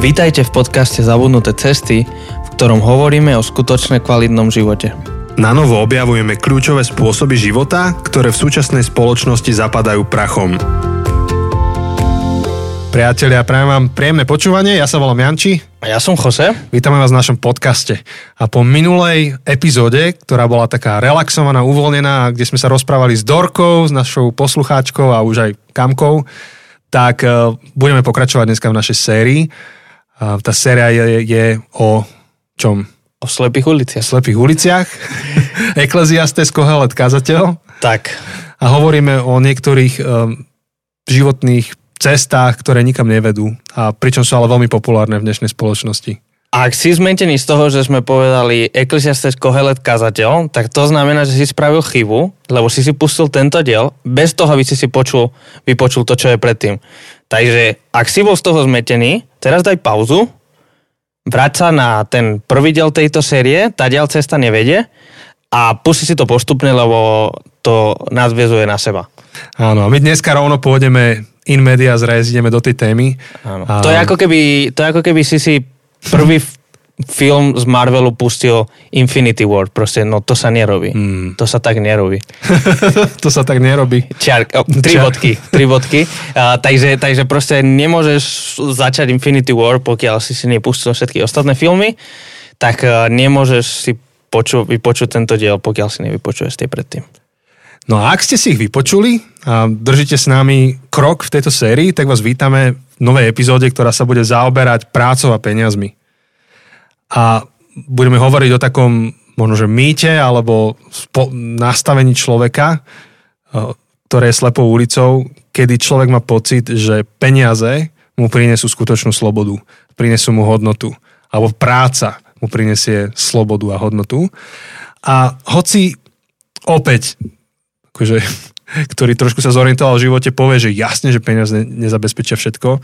Vítajte v podcaste Zabudnuté cesty, v ktorom hovoríme o skutočne kvalitnom živote. Na novo objavujeme kľúčové spôsoby života, ktoré v súčasnej spoločnosti zapadajú prachom. Priatelia, prajem vám príjemné počúvanie, ja sa volám Janči. A ja som Jose. Vítame vás v našom podcaste. A po minulej epizóde, ktorá bola taká relaxovaná, uvoľnená, kde sme sa rozprávali s Dorkou, s našou poslucháčkou a už aj Kamkou, tak uh, budeme pokračovať dneska v našej sérii tá séria je, je o čom? O slepých uliciach. O slepých uliciach. Ekleziastes Kohelet kazateľ. Tak. A hovoríme o niektorých um, životných cestách, ktoré nikam nevedú. A pričom sú ale veľmi populárne v dnešnej spoločnosti. Ak si zmetený z toho, že sme povedali Ecclesiastes Kohelet kazateľ, tak to znamená, že si spravil chybu, lebo si si pustil tento diel, bez toho, aby si si počul, vypočul to, čo je predtým. Takže ak si bol z toho zmetený, teraz daj pauzu, vráť sa na ten prvý diel tejto série, tá diel cesta nevedie a pusti si to postupne, lebo to nadviezuje na seba. Áno, my dneska rovno pôjdeme in media res, ideme do tej témy. Áno. A... To, je ako keby, to je ako keby si si prvý film z Marvelu pustil Infinity War, proste, no to sa nerobí. Mm. To sa tak nerobí. to sa tak nerobí. Čiar, oh, tri Čiar. bodky, tri bodky. Uh, takže, takže proste nemôžeš začať Infinity War, pokiaľ si si nepustil všetky ostatné filmy, tak uh, nemôžeš si poču, vypočuť tento diel, pokiaľ si nevypočuješ tie predtým. No a ak ste si ich vypočuli a držíte s nami krok v tejto sérii, tak vás vítame v novej epizóde, ktorá sa bude zaoberať prácou a peniazmi a budeme hovoriť o takom možno, že mýte alebo spo- nastavení človeka, eh, ktoré je slepou ulicou, kedy človek má pocit, že peniaze mu prinesú skutočnú slobodu, prinesú mu hodnotu, alebo práca mu prinesie slobodu a hodnotu. A hoci opäť, akože, ktorý trošku sa zorientoval v živote, povie, že jasne, že peniaze nezabezpečia všetko,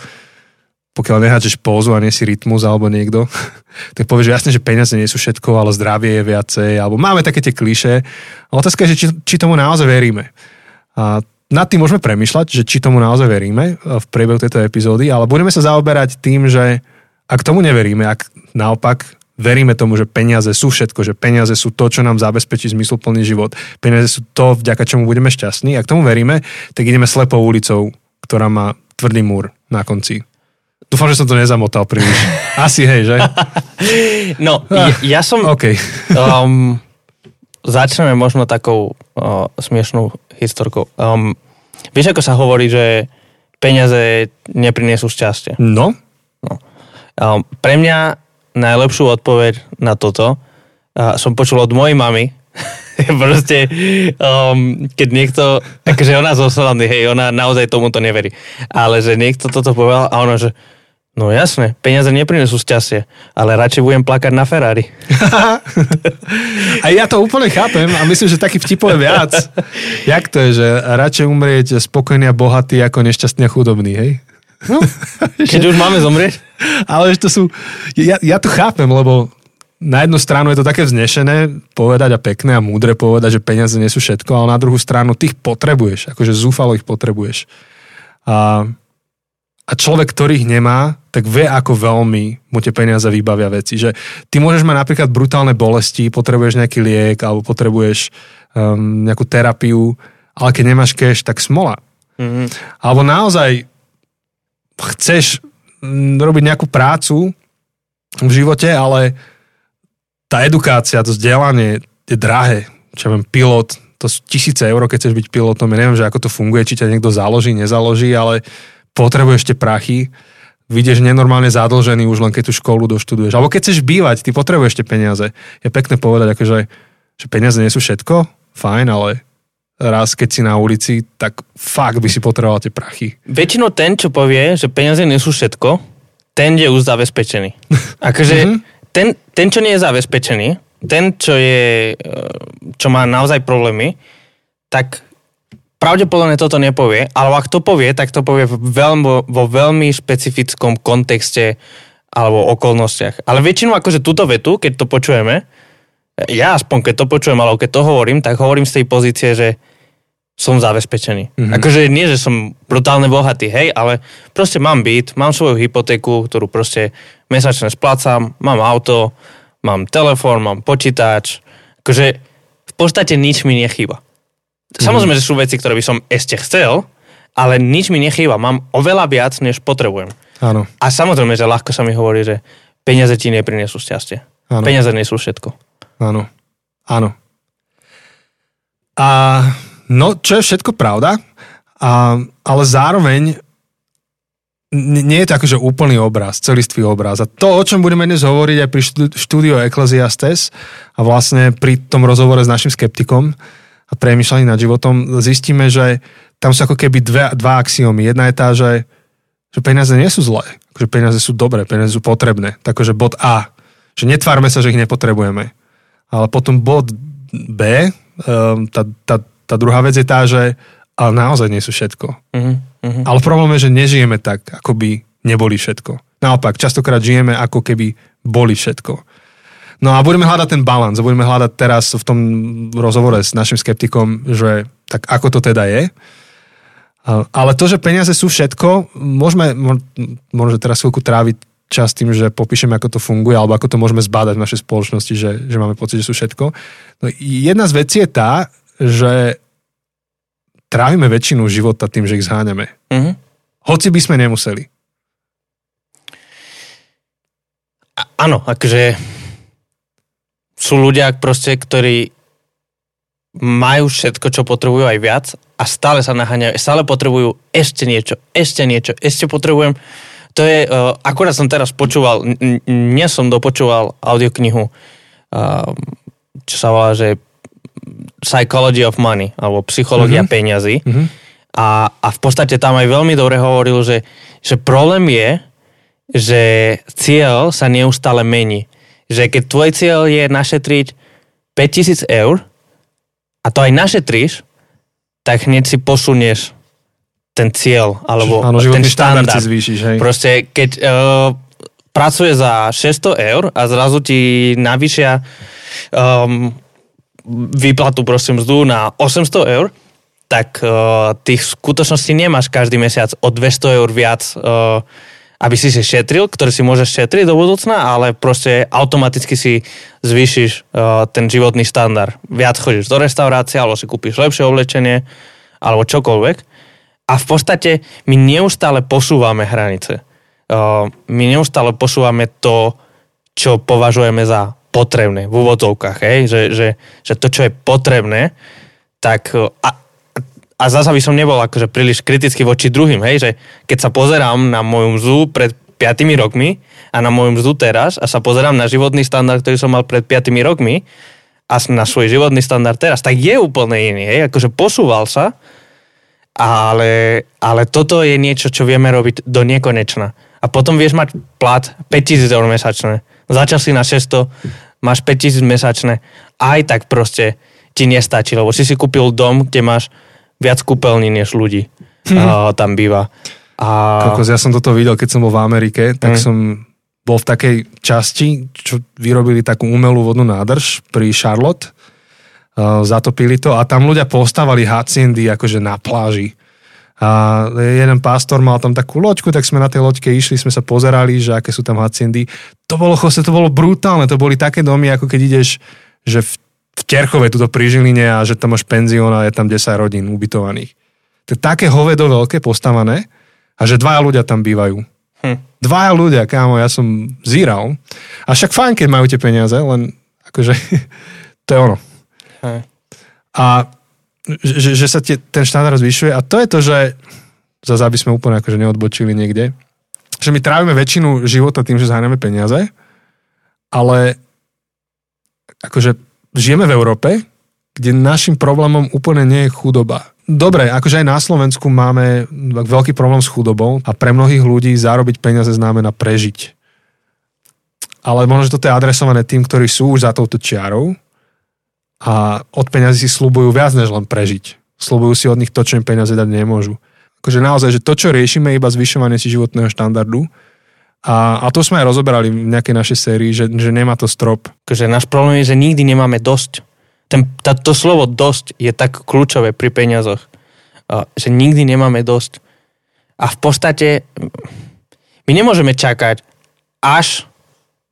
pokiaľ neháčeš pózu a nie si rytmus alebo niekto, tak povieš, že jasne, že peniaze nie sú všetko, ale zdravie je viacej, alebo máme také tie kliše. A otázka je, že či, či tomu naozaj veríme. A nad tým môžeme premyšľať, že či tomu naozaj veríme v priebehu tejto epizódy, ale budeme sa zaoberať tým, že ak tomu neveríme, ak naopak veríme tomu, že peniaze sú všetko, že peniaze sú to, čo nám zabezpečí zmysluplný život, peniaze sú to, vďaka čomu budeme šťastní, ak tomu veríme, tak ideme slepou ulicou, ktorá má tvrdý múr na konci. Dúfam, že som to nezamotal príliš. Asi hej, že? No, ah, ja, ja som... OK. um, začneme možno takou uh, smiešnou historkou. Um, vieš, ako sa hovorí, že peniaze neprinesú šťastie? No. no. Um, pre mňa najlepšiu odpoveď na toto uh, som počul od mojej mamy, proste, um, keď niekto, akože ona zo hej, ona naozaj tomuto neverí, ale že niekto toto povedal a ona, že No jasné, peniaze neprinesú šťastie, ale radšej budem plakať na Ferrari. a ja to úplne chápem a myslím, že taký vtipov je viac. Jak to je, že radšej umrieť spokojný a bohatý ako nešťastný a chudobný, hej? No, keď už máme zomrieť. Ale to sú, ja, ja to chápem, lebo na jednu stranu je to také vznešené povedať a pekné a múdre povedať, že peniaze nie sú všetko, ale na druhú stranu ty ich potrebuješ, akože zúfalo ich potrebuješ. A a človek, ktorý ich nemá, tak vie, ako veľmi mu tie peniaze vybavia veci. Že ty môžeš mať napríklad brutálne bolesti, potrebuješ nejaký liek alebo potrebuješ um, nejakú terapiu, ale keď nemáš cash, tak smola. Mm-hmm. Alebo naozaj chceš mm, robiť nejakú prácu v živote, ale tá edukácia, to vzdelanie je drahé. Čo viem, pilot, to sú tisíce eur, keď chceš byť pilotom. Ja neviem, že ako to funguje, či ťa niekto založí, nezaloží, ale potrebuješ tie prachy, vidieš nenormálne zadlžený už len keď tú školu doštuduješ. Alebo keď chceš bývať, ty potrebuješ tie peniaze. Je pekné povedať, akože, že peniaze nie sú všetko, fajn, ale raz, keď si na ulici, tak fakt by si potreboval tie prachy. Väčšinou ten, čo povie, že peniaze nie sú všetko, ten je už zabezpečený. Akože mm-hmm. Ten, ten, čo nie je zabezpečený, ten, čo, je, e, čo má naozaj problémy, tak pravdepodobne toto nepovie, ale ak to povie, tak to povie veľmi, vo veľmi špecifickom kontexte alebo okolnostiach. Ale väčšinou akože túto vetu, keď to počujeme, ja aspoň keď to počujem, alebo keď to hovorím, tak hovorím z tej pozície, že som zabezpečený. Mm-hmm. Akože nie, že som brutálne bohatý, hej, ale proste mám byt, mám svoju hypotéku, ktorú proste mesačne splácam, mám auto, mám telefón, mám počítač. Akože v podstate nič mi nechýba. Mm-hmm. Samozrejme, že sú veci, ktoré by som ešte chcel, ale nič mi nechýba. Mám oveľa viac, než potrebujem. Áno. A samozrejme, že ľahko sa mi hovorí, že peniaze ti neprinesú šťastie. Áno. Peniaze nie sú všetko. Áno. Áno. A No, čo je všetko pravda, a, ale zároveň nie je to akože úplný obraz, celistvý obraz. A to, o čom budeme dnes hovoriť aj pri štúdiu Ecclesiastes a vlastne pri tom rozhovore s našim skeptikom a premyšľaní nad životom, zistíme, že tam sú ako keby dve, dva axiomy. Jedna je tá, že, že peniaze nie sú zlé, že peniaze sú dobré, peniaze sú potrebné. Takže bod A, že netvárme sa, že ich nepotrebujeme. Ale potom bod B, ehm, tá, tá, tá druhá vec je tá, že ale naozaj nie sú všetko. Uh-huh, uh-huh. Ale problém je, že nežijeme tak, ako by neboli všetko. Naopak, častokrát žijeme, ako keby boli všetko. No a budeme hľadať ten balans. Budeme hľadať teraz v tom rozhovore s našim skeptikom, že tak ako to teda je. Ale to, že peniaze sú všetko, môžeme, môžeme teraz chvíľku tráviť čas tým, že popíšeme, ako to funguje, alebo ako to môžeme zbádať v našej spoločnosti, že, že máme pocit, že sú všetko. No, jedna z vecí je tá, že trávime väčšinu života tým, že ich zháňame. Mm-hmm. Hoci by sme nemuseli. A- áno, akože sú ľudia proste, ktorí majú všetko, čo potrebujú aj viac a stále sa naháňajú, stále potrebujú ešte niečo, ešte niečo, ešte potrebujem. To je, uh, akurát som teraz počúval, nie som dopočúval audioknihu, uh, čo sa volá, že Psychology of Money, alebo Psychológia mm-hmm. peňazí. Mm-hmm. A, a v podstate tam aj veľmi dobre hovoril, že, že problém je, že cieľ sa neustále mení. Že keď tvoj cieľ je našetriť 5000 eur a to aj našetríš, tak hneď si posunieš ten cieľ, alebo Áno, ten štandard. Si zvýšiš, hej. Proste, keď uh, pracuje za 600 eur a zrazu ti navýšia um, výplatu prosím mzdu na 800 eur, tak uh, ty v skutočnosti nemáš každý mesiac o 200 eur viac, uh, aby si si šetril, ktorý si môžeš šetriť do budúcna, ale proste automaticky si zvýšiš uh, ten životný štandard. Viac chodíš do reštaurácie, alebo si kúpiš lepšie oblečenie, alebo čokoľvek. A v podstate my neustále posúvame hranice. Uh, my neustále posúvame to, čo považujeme za potrebné, v úvodzovkách, hej? Že, že, že to, čo je potrebné, tak a, a zasa by som nebol akože príliš kritický voči druhým, hej? Že keď sa pozerám na moju mzdu pred 5 rokmi a na moju mzdu teraz a sa pozerám na životný standard, ktorý som mal pred 5 rokmi a na svoj životný standard teraz, tak je úplne iný, hej? Akože posúval sa, ale, ale toto je niečo, čo vieme robiť do nekonečna. A potom vieš mať plat 5000 eur mesačné. Začal si na 600, máš 5000 mesačné, aj tak proste ti nestačí, lebo si si kúpil dom, kde máš viac kúpeľní než ľudí hm. uh, tam býva. A... Kokos, ja som toto videl, keď som bol v Amerike, tak hm. som bol v takej časti, čo vyrobili takú umelú vodnú nádrž pri Charlotte. Uh, zatopili to a tam ľudia postávali haciendy akože na pláži a jeden pastor mal tam takú loďku, tak sme na tej loďke išli, sme sa pozerali, že aké sú tam haciendy. To bolo, chose, to bolo brutálne, to boli také domy, ako keď ideš, že v, v Terchove, tuto pri Žiline a že tam máš penzión a je tam 10 rodín ubytovaných. To je také hovedo veľké postavané a že dvaja ľudia tam bývajú. Hm. Dvaja ľudia, kámo, ja som zíral. A však fajn, keď majú tie peniaze, len akože to je ono. Hm. A že, že sa tie, ten štandard zvyšuje a to je to, že zase aby sme úplne akože neodbočili niekde, že my trávime väčšinu života tým, že zháňame peniaze, ale akože žijeme v Európe, kde našim problémom úplne nie je chudoba. Dobre, akože aj na Slovensku máme veľký problém s chudobou a pre mnohých ľudí zarobiť peniaze znamená prežiť. Ale možno, že toto je adresované tým, ktorí sú už za touto čiarou a od peňazí si slúbujú viac než len prežiť. Slúbujú si od nich to, čo im peniaze dať nemôžu. Akože naozaj, že to, čo riešime, je iba zvyšovanie si životného štandardu. A, a to sme aj rozoberali v nejakej našej sérii, že, že nemá to strop. Akože náš problém je, že nikdy nemáme dosť. Ten, tá, to slovo dosť je tak kľúčové pri peniazoch, že nikdy nemáme dosť. A v podstate my nemôžeme čakať, až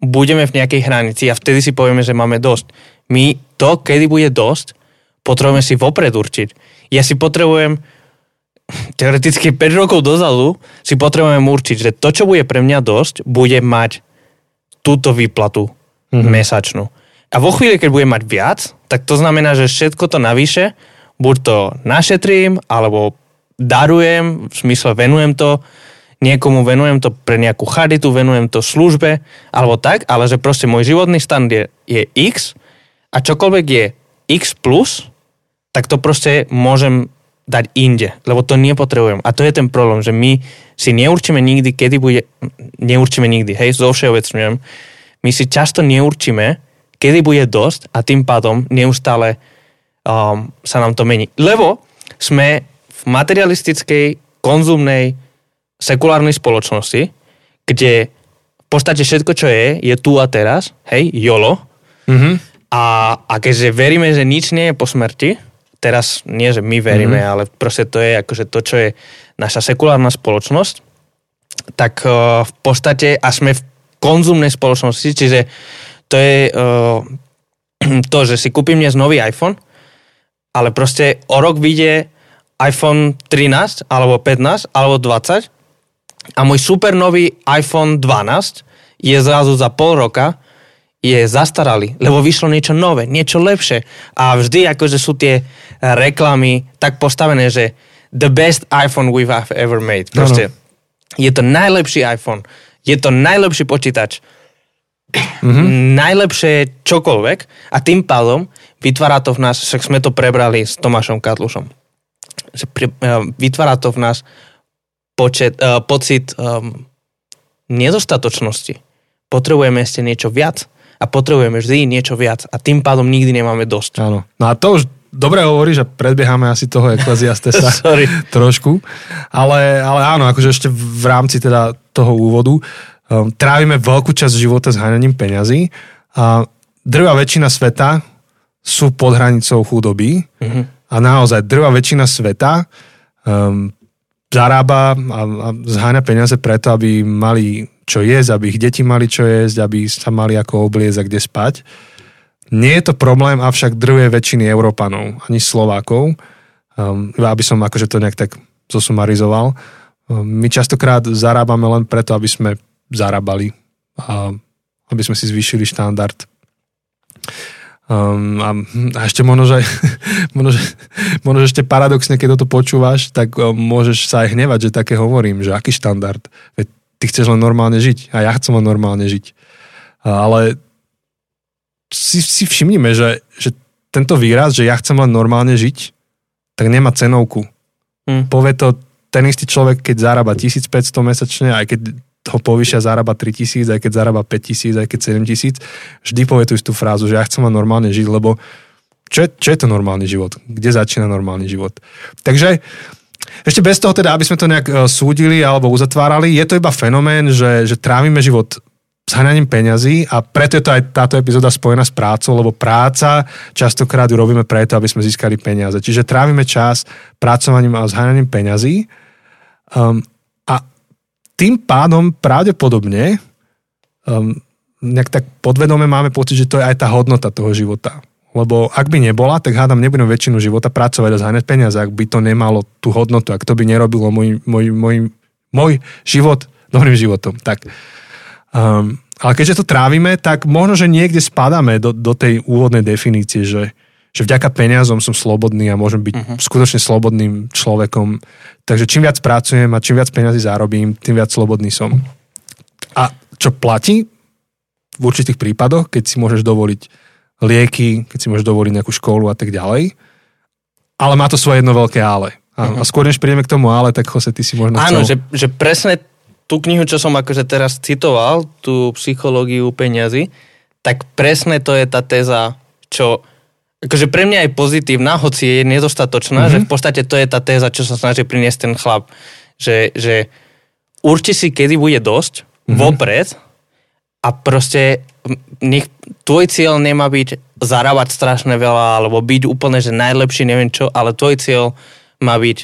budeme v nejakej hranici a vtedy si povieme, že máme dosť. My to, kedy bude dosť, potrebujeme si vopred určiť. Ja si potrebujem teoreticky 5 rokov dozadu si potrebujem určiť, že to, čo bude pre mňa dosť, bude mať túto výplatu mm-hmm. mesačnú. A vo chvíli, keď budem mať viac, tak to znamená, že všetko to navyše, buď to našetrím, alebo darujem, v smysle venujem to, niekomu venujem to pre nejakú charitu, venujem to službe, alebo tak, ale že proste môj životný stand je, je X a čokoľvek je X plus, tak to proste môžem dať inde, lebo to nepotrebujem. A to je ten problém, že my si neurčíme nikdy, kedy bude, neurčíme nikdy, hej, zo všeobecňujem, my si často neurčíme, kedy bude dosť a tým pádom neustále um, sa nám to mení. Lebo sme v materialistickej, konzumnej, sekulárnej spoločnosti, kde v podstate všetko, čo je, je tu a teraz, hej, YOLO. Mm-hmm. A, a keďže veríme, že nič nie je po smrti, teraz nie, že my veríme, mm-hmm. ale proste to je akože to, čo je naša sekulárna spoločnosť, tak uh, v podstate a sme v konzumnej spoločnosti, čiže to je uh, to, že si kúpim dnes nový iPhone, ale proste o rok vyjde iPhone 13, alebo 15, alebo 20 a môj super nový iPhone 12 je zrazu za pol roka je zastaralý, lebo vyšlo niečo nové, niečo lepšie. A vždy akože sú tie reklamy tak postavené, že the best iPhone we've ever made. Proste no, no. je to najlepší iPhone, je to najlepší počítač, mm-hmm. najlepšie čokoľvek a tým pádom vytvára to v nás, však sme to prebrali s Tomášom Katlušom, uh, vytvára to v nás počet, uh, pocit um, nedostatočnosti. Potrebujeme ešte niečo viac a potrebujeme vždy niečo viac a tým pádom nikdy nemáme dosť. Áno. No a to už dobre hovorí, že predbiehame asi toho Ekleziastesa trošku, ale, ale áno, akože ešte v rámci teda toho úvodu um, trávime veľkú časť života s háňaním peňazí a drvá väčšina sveta sú pod hranicou chudoby mm-hmm. a naozaj drvá väčšina sveta um, zarába a, a zháňa peniaze preto, aby mali čo jesť, aby ich deti mali čo jesť, aby sa mali ako obliecť a kde spať. Nie je to problém avšak drvie väčšiny Európanov, ani Slovákov. Um, aby som akože to nejak tak zosumarizoval. Um, my častokrát zarábame len preto, aby sme zarábali a aby sme si zvýšili štandard. Um, a, a ešte možno, že, možno, že, možno, že ešte paradoxne, keď toto počúvaš, tak um, môžeš sa aj hnevať, že také hovorím, že aký štandard. Veď ty chceš len normálne žiť a ja chcem len normálne žiť. Ale si, si všimnime, že, že tento výraz, že ja chcem len normálne žiť, tak nemá cenovku. Hmm. Povie to ten istý človek, keď zarába 1500 mesačne, aj keď ho povyšia zarába 3000, aj keď zarába 5000, aj keď 7000, vždy povie tú istú frázu, že ja chcem normálne žiť, lebo čo je, čo je to normálny život? Kde začína normálny život? Takže ešte bez toho teda, aby sme to nejak e, súdili alebo uzatvárali, je to iba fenomén, že, že trávime život s hľadaním peňazí a preto je to aj táto epizóda spojená s prácou, lebo práca častokrát ju robíme preto, aby sme získali peniaze. Čiže trávime čas pracovaním a zháňaním peňazí um, a tým pádom pravdepodobne um, nejak tak podvedome máme pocit, že to je aj tá hodnota toho života. Lebo ak by nebola, tak hádam, nebudem väčšinu života pracovať a zháňať peniaze, ak by to nemalo tú hodnotu, ak to by nerobilo môj, môj, môj, môj život dobrým životom. Tak. Um, ale keďže to trávime, tak možno, že niekde spadáme do, do tej úvodnej definície, že, že vďaka peniazom som slobodný a môžem byť uh-huh. skutočne slobodným človekom. Takže čím viac pracujem a čím viac peniazy zarobím, tým viac slobodný som. A čo platí v určitých prípadoch, keď si môžeš dovoliť lieky, keď si môžeš dovoliť nejakú školu a tak ďalej. Ale má to svoje jedno veľké ale. A, uh-huh. a skôr než prídeme k tomu ale, tak Jose, ty si možno Áno, chcel... že, že presne tú knihu, čo som akože teraz citoval, tú psychológiu peňazí, tak presne to je tá téza, čo akože pre mňa je pozitívna, hoci je nedostatočná, uh-huh. že v podstate to je tá téza, čo sa snaží priniesť ten chlap. Že, že urči si, kedy bude dosť, uh-huh. vopred a proste nech tvoj cieľ nemá byť zarábať strašne veľa, alebo byť úplne, že najlepší, neviem čo, ale tvoj cieľ má byť,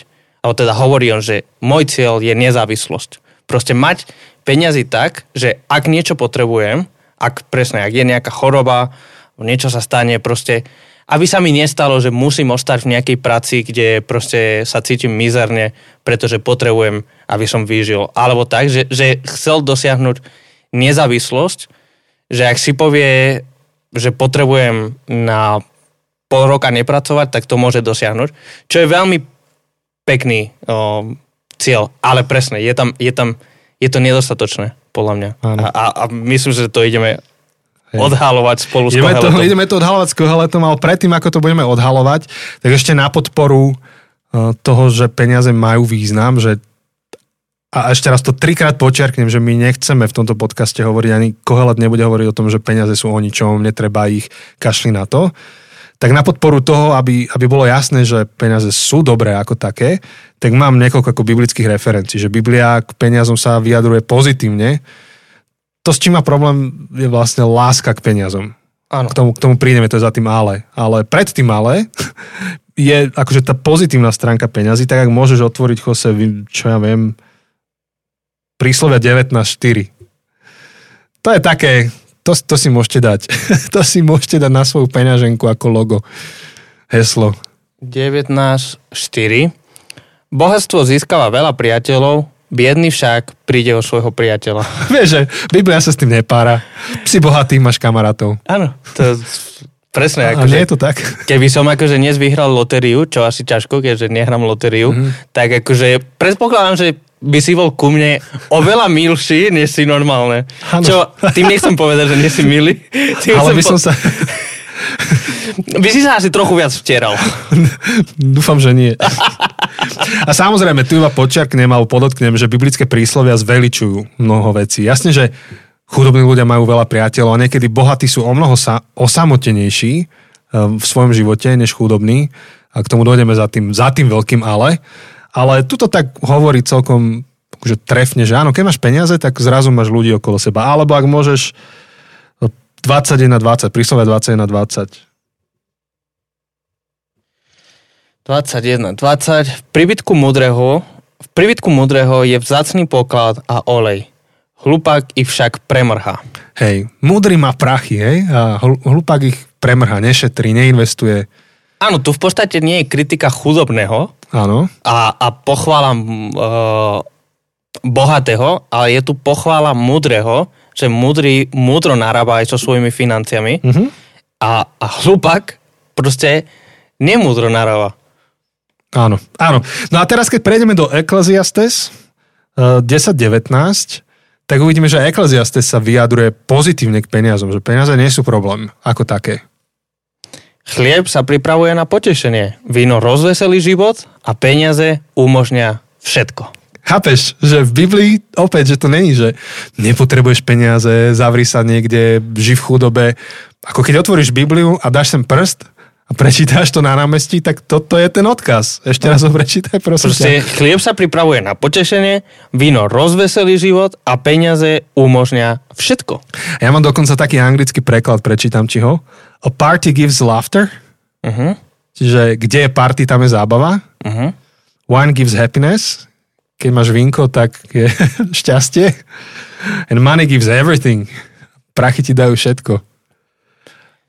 alebo teda hovorí on, že môj cieľ je nezávislosť. Proste mať peniazy tak, že ak niečo potrebujem, ak presne, ak je nejaká choroba, niečo sa stane, proste aby sa mi nestalo, že musím ostať v nejakej práci, kde proste sa cítim mizerne, pretože potrebujem, aby som vyžil. Alebo tak, že, že chcel dosiahnuť nezávislosť, že ak si povie, že potrebujem na pol roka nepracovať, tak to môže dosiahnuť. Čo je veľmi pekný o, cieľ, ale presne, je tam, je tam, je to nedostatočné, podľa mňa. A, a, a myslím, že to ideme. Odhalovať spolu ideme s Koheletom. To, ideme to odhalovať s Koheletom, ale predtým, ako to budeme odhalovať, tak ešte na podporu uh, toho, že peniaze majú význam, že a ešte raz to trikrát počiarknem, že my nechceme v tomto podcaste hovoriť, ani Kohelet nebude hovoriť o tom, že peniaze sú o ničom, netreba ich, kašli na to. Tak na podporu toho, aby, aby bolo jasné, že peniaze sú dobré ako také, tak mám niekoľko ako biblických referencií, že Biblia k peniazom sa vyjadruje pozitívne, to, s čím má problém, je vlastne láska k peniazom. Áno. K tomu, k tomu prídeme, to je za tým ale. Ale pred tým ale je akože tá pozitívna stránka peňazí, tak ak môžeš otvoriť Jose, čo ja viem, príslovia 19.4. To je také, to, to si môžete dať. to si môžete dať na svoju peňaženku ako logo. Heslo. 19.4. Bohatstvo získava veľa priateľov, Biedný však príde o svojho priateľa. Vieš, že Biblia sa s tým nepára. Si bohatý, máš kamarátov. Áno, to presne. Ako, nie je to tak. Keby som akože dnes vyhral lotériu, čo asi ťažko, keďže nehrám lotériu, mm-hmm. tak akože predpokladám, že by si bol ku mne oveľa milší, než si normálne. Ano. Čo, tým nechcem povedať, že nie si milý. Tým Ale by po... som sa... by si sa asi trochu viac vtieral. Dúfam, že nie. A samozrejme, tu iba počiarknem alebo podotknem, že biblické príslovia zveličujú mnoho vecí. Jasne, že chudobní ľudia majú veľa priateľov a niekedy bohatí sú o mnoho sa, osamotenejší eh, v svojom živote než chudobní. A k tomu dojdeme za tým, za tým veľkým ale. Ale tuto tak hovorí celkom že akože trefne, že áno, keď máš peniaze, tak zrazu máš ľudí okolo seba. Alebo ak môžeš 21 na 20, príslovia 21 na 20 21, 20. V príbytku mudrého, v príbytku mudrého je vzácný poklad a olej. Hlupák ich však premrhá. Hej, múdry má prachy, hej, a hlupák ich premrhá, nešetrí, neinvestuje. Áno, tu v podstate nie je kritika chudobného. Áno. A, a pochvála uh, bohatého, ale je tu pochvála múdreho, že múdry, múdro narába aj so svojimi financiami. Mm-hmm. A, a hlupák proste nemúdro narába. Áno, áno. No a teraz, keď prejdeme do Ecclesiastes uh, eh, 10.19, tak uvidíme, že Ecclesiastes sa vyjadruje pozitívne k peniazom, že peniaze nie sú problém ako také. Chlieb sa pripravuje na potešenie, víno rozveselí život a peniaze umožňa všetko. Chápeš, že v Biblii opäť, že to není, že nepotrebuješ peniaze, zavri sa niekde, ži v chudobe. Ako keď otvoríš Bibliu a dáš sem prst, a prečítáš to na námestí, tak toto je ten odkaz. Ešte raz ho prečítaj, prosím. Proste chlieb sa pripravuje na potešenie, víno rozveselý život a peniaze umožňa všetko. Ja mám dokonca taký anglický preklad, prečítam ti ho. A party gives laughter. Uh-huh. Čiže kde je party, tam je zábava. Uh-huh. Wine gives happiness. Keď máš vínko, tak je šťastie. And money gives everything. Prachy ti dajú všetko.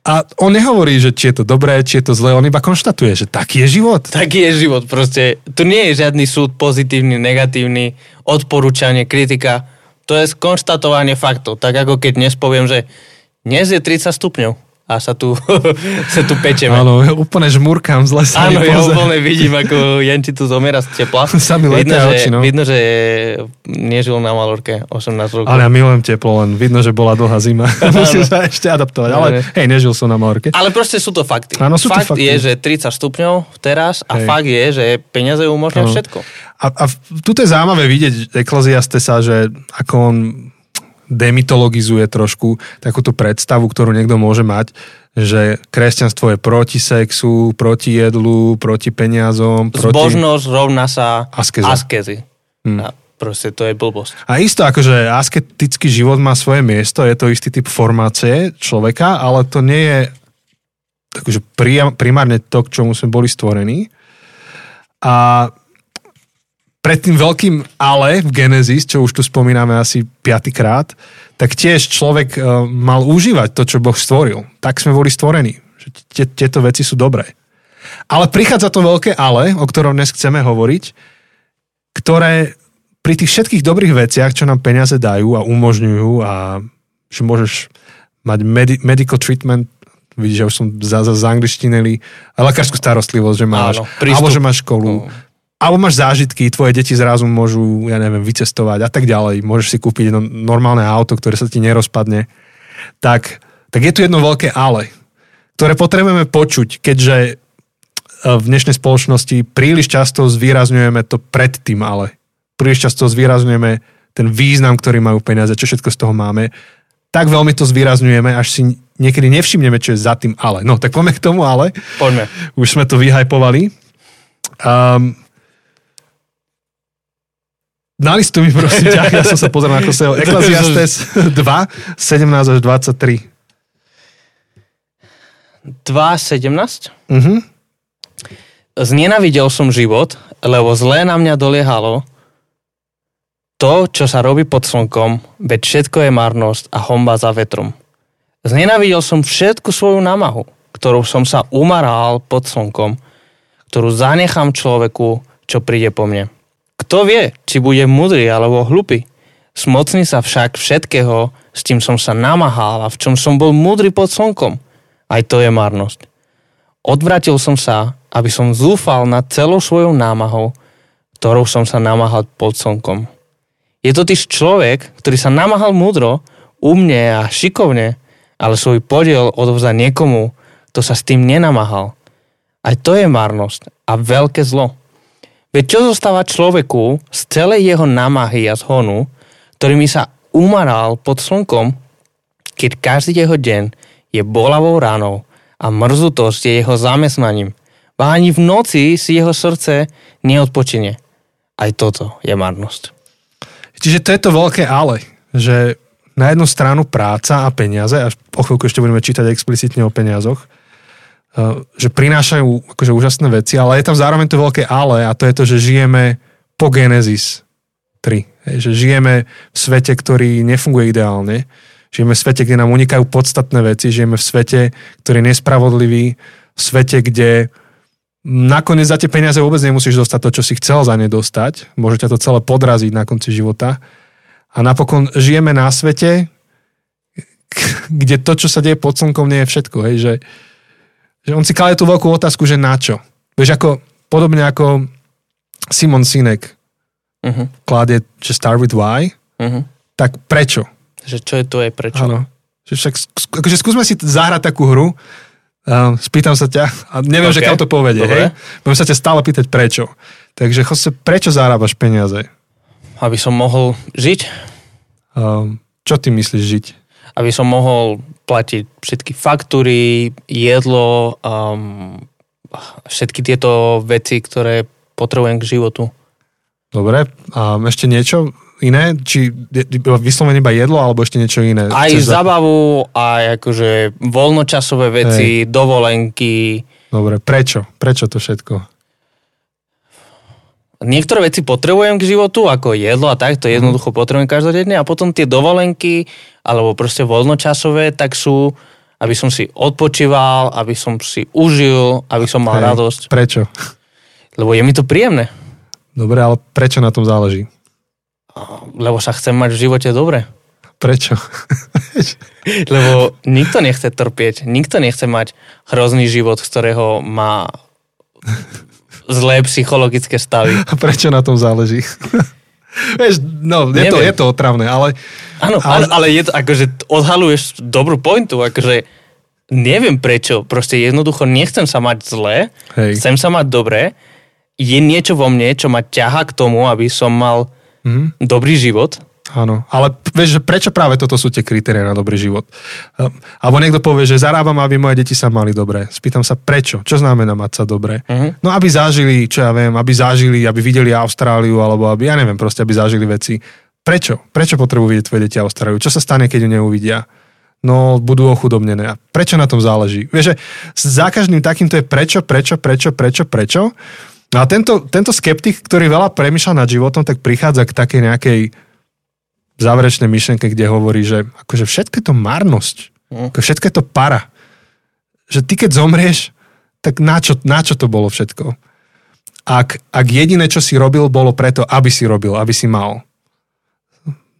A on nehovorí, že či je to dobré, či je to zlé, on iba konštatuje, že taký je život. Taký je život, proste. Tu nie je žiadny súd pozitívny, negatívny, odporúčanie, kritika. To je skonštatovanie faktov. Tak ako keď dnes poviem, že dnes je 30 stupňov a sa tu, sa tu pečeme. Áno, úplne žmurkám z lesa. Áno, ja úplne vidím, ako Janči tu zomiera z tepla. Sami vidno, že, oči, no. vidno, že nežil na Malorke 18 rokov. Ale ja milujem teplo, len vidno, že bola dlhá zima. Musím sa ešte adaptovať. Ale hej, nežil som na Malorke. Ale proste sú to fakty. Áno, sú fakt to fakty. je, že 30 stupňov teraz a hej. fakt je, že peniaze umožňujú všetko. A, a tu je zaujímavé vidieť sa, že ako on demitologizuje trošku takúto predstavu, ktorú niekto môže mať, že kresťanstvo je proti sexu, proti jedlu, proti peniazom. Proti... Zbožnosť rovná sa askeza. askezy. Hmm. A proste to je blbosť. A isto akože asketický život má svoje miesto, je to istý typ formácie človeka, ale to nie je akože primárne to, k čomu sme boli stvorení. A pred tým veľkým ale v Genesis, čo už tu spomíname asi piatýkrát, tak tiež človek uh, mal užívať to, čo Boh stvoril. Tak sme boli stvorení. Tieto veci sú dobré. Ale prichádza to veľké ale, o ktorom dnes chceme hovoriť, ktoré pri tých všetkých dobrých veciach, čo nám peniaze dajú a umožňujú a že môžeš mať medi- medical treatment, vidíš, že už som za, za, za angličtineli, lekárskú starostlivosť, že máš, Áno, alebo že máš školu, no alebo máš zážitky, tvoje deti zrazu môžu, ja neviem, vycestovať a tak ďalej. Môžeš si kúpiť jedno normálne auto, ktoré sa ti nerozpadne. Tak, tak je tu jedno veľké ale, ktoré potrebujeme počuť, keďže e, v dnešnej spoločnosti príliš často zvýrazňujeme to pred tým ale. Príliš často zvýrazňujeme ten význam, ktorý majú peniaze, čo všetko z toho máme. Tak veľmi to zvýrazňujeme, až si niekedy nevšimneme, čo je za tým ale. No, tak poďme k tomu ale. Poďme. Už sme to vyhajpovali. Um, Nalistuj mi prosím ťa, ja som sa pozrel na kosel. Ecclesiastes 2, 17 až 23. 2, 17? Mhm. Znenavidel som život, lebo zlé na mňa doliehalo to, čo sa robí pod slnkom, veď všetko je marnosť a homba za vetrom. Znenavidel som všetku svoju námahu, ktorú som sa umaral pod slnkom, ktorú zanechám človeku, čo príde po mne. Kto vie, či bude mudrý alebo hlupý? Smocný sa však všetkého, s tým som sa namáhal a v čom som bol múdry pod slnkom. Aj to je marnosť. Odvratil som sa, aby som zúfal nad celou svojou námahou, ktorou som sa namáhal pod slnkom. Je totiž človek, ktorý sa namáhal múdro, umne a šikovne, ale svoj podiel odovzá niekomu, kto sa s tým nenamáhal. Aj to je marnosť a veľké zlo. Veď čo zostáva človeku z celej jeho námahy a zhonu, ktorými sa umaral pod slnkom, keď každý jeho deň je bolavou ránou a mrzutosť je jeho zamestnaním. A ani v noci si jeho srdce neodpočine. Aj toto je marnosť. Čiže to je to veľké ale, že na jednu stranu práca a peniaze, až po chvíľku ešte budeme čítať explicitne o peniazoch, že prinášajú akože úžasné veci, ale je tam zároveň to veľké ale a to je to, že žijeme po Genesis 3. Že žijeme v svete, ktorý nefunguje ideálne. Žijeme v svete, kde nám unikajú podstatné veci. Žijeme v svete, ktorý je nespravodlivý. V svete, kde nakoniec za tie peniaze vôbec nemusíš dostať to, čo si chcel za ne dostať. Môže ťa to celé podraziť na konci života. A napokon žijeme na svete, kde to, čo sa deje pod slnkom, nie je všetko. Hej, že, že on si kladie tú veľkú otázku, že na čo. Vieš, ako, podobne ako Simon Sinek uh-huh. kladie, že start with why, uh-huh. tak prečo? Že čo je to je prečo? Áno. Že však, akože skúsme si zahrať takú hru, uh, spýtam sa ťa, a neviem, okay. že kam to povedie, Dobre. hej? Budem sa ťa stále pýtať prečo. Takže Jose, prečo zarábaš peniaze? Aby som mohol žiť. Uh, čo ty myslíš žiť? Aby som mohol platiť všetky faktúry, jedlo, um, všetky tieto veci, ktoré potrebujem k životu. Dobre, a ešte niečo iné? Či vyslovene iba jedlo, alebo ešte niečo iné? Aj Chceš zabavu, aj akože voľnočasové veci, Hej. dovolenky. Dobre, prečo? Prečo to všetko? Niektoré veci potrebujem k životu, ako jedlo a tak, to mhm. jednoducho potrebujem každodenne a potom tie dovolenky alebo proste voľnočasové, tak sú, aby som si odpočíval, aby som si užil, aby som mal hey, radosť. Prečo? Lebo je mi to príjemné. Dobre, ale prečo na tom záleží? Lebo sa chcem mať v živote dobre. Prečo? Lebo nikto nechce trpieť, nikto nechce mať hrozný život, z ktorého má zlé psychologické stavy. A prečo na tom záleží? Vieš, no, je to, je to otravné, ale... Áno, ale, ale je to, akože odhaluješ dobrú pointu, akože neviem prečo, proste jednoducho nechcem sa mať zlé, Hej. chcem sa mať dobré, je niečo vo mne, čo ma ťaha k tomu, aby som mal mm. dobrý život Áno, ale vieš, prečo práve toto sú tie kritéria na dobrý život? Ehm, alebo niekto povie, že zarábam, aby moje deti sa mali dobre. Spýtam sa, prečo? Čo znamená mať sa dobre? Uh-huh. No, aby zažili, čo ja viem, aby zažili, aby videli Austráliu, alebo aby, ja neviem, proste, aby zažili veci. Prečo? Prečo potrebujú vidieť tvoje deti Austráliu? Čo sa stane, keď ju neuvidia? no budú ochudobnené. A prečo na tom záleží? Vieš, že za každým takýmto je prečo, prečo, prečo, prečo, prečo. No a tento, tento skeptik, ktorý veľa premýšľa nad životom, tak prichádza k takej nejakej záverečnej myšlenke, kde hovorí, že akože všetko je to marnosť. Mm. Ako všetko to para. Že ty keď zomrieš, tak na čo, na čo to bolo všetko? Ak, ak jediné, čo si robil, bolo preto, aby si robil, aby si mal.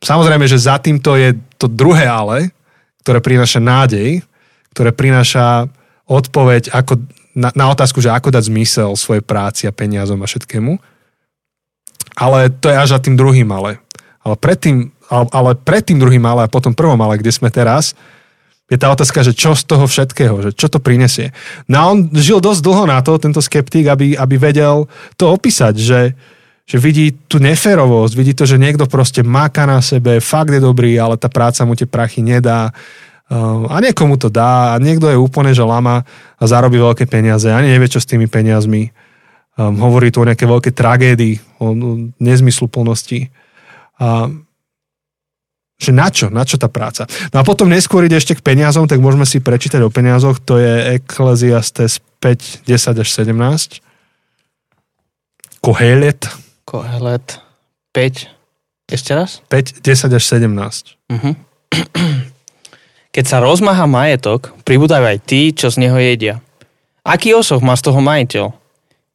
Samozrejme, že za týmto je to druhé ale, ktoré prináša nádej, ktoré prináša odpoveď ako na, na otázku, že ako dať zmysel svojej práci a peniazom a všetkému. Ale to je až za tým druhým ale. Ale predtým, ale, pred tým druhým ale a potom prvom ale, kde sme teraz, je tá otázka, že čo z toho všetkého, že čo to prinesie. No a on žil dosť dlho na to, tento skeptik, aby, aby vedel to opísať, že, že vidí tú neférovosť, vidí to, že niekto proste máka na sebe, fakt je dobrý, ale tá práca mu tie prachy nedá Ehm, a niekomu to dá a niekto je úplne, že lama a zarobí veľké peniaze a nevie, čo s tými peniazmi. Um, hovorí tu o nejaké veľké tragédii, o nezmysluplnosti. A, že na čo? Na čo tá práca? No a potom neskôr ide ešte k peniazom, tak môžeme si prečítať o peniazoch. To je Ecclesiastes 5, 10 až 17. Kohelet. Kohelet 5. Ešte raz? 5, 10 až 17. Uh-huh. Keď sa rozmáha majetok, pribúdajú aj tí, čo z neho jedia. Aký osoch má z toho majiteľ?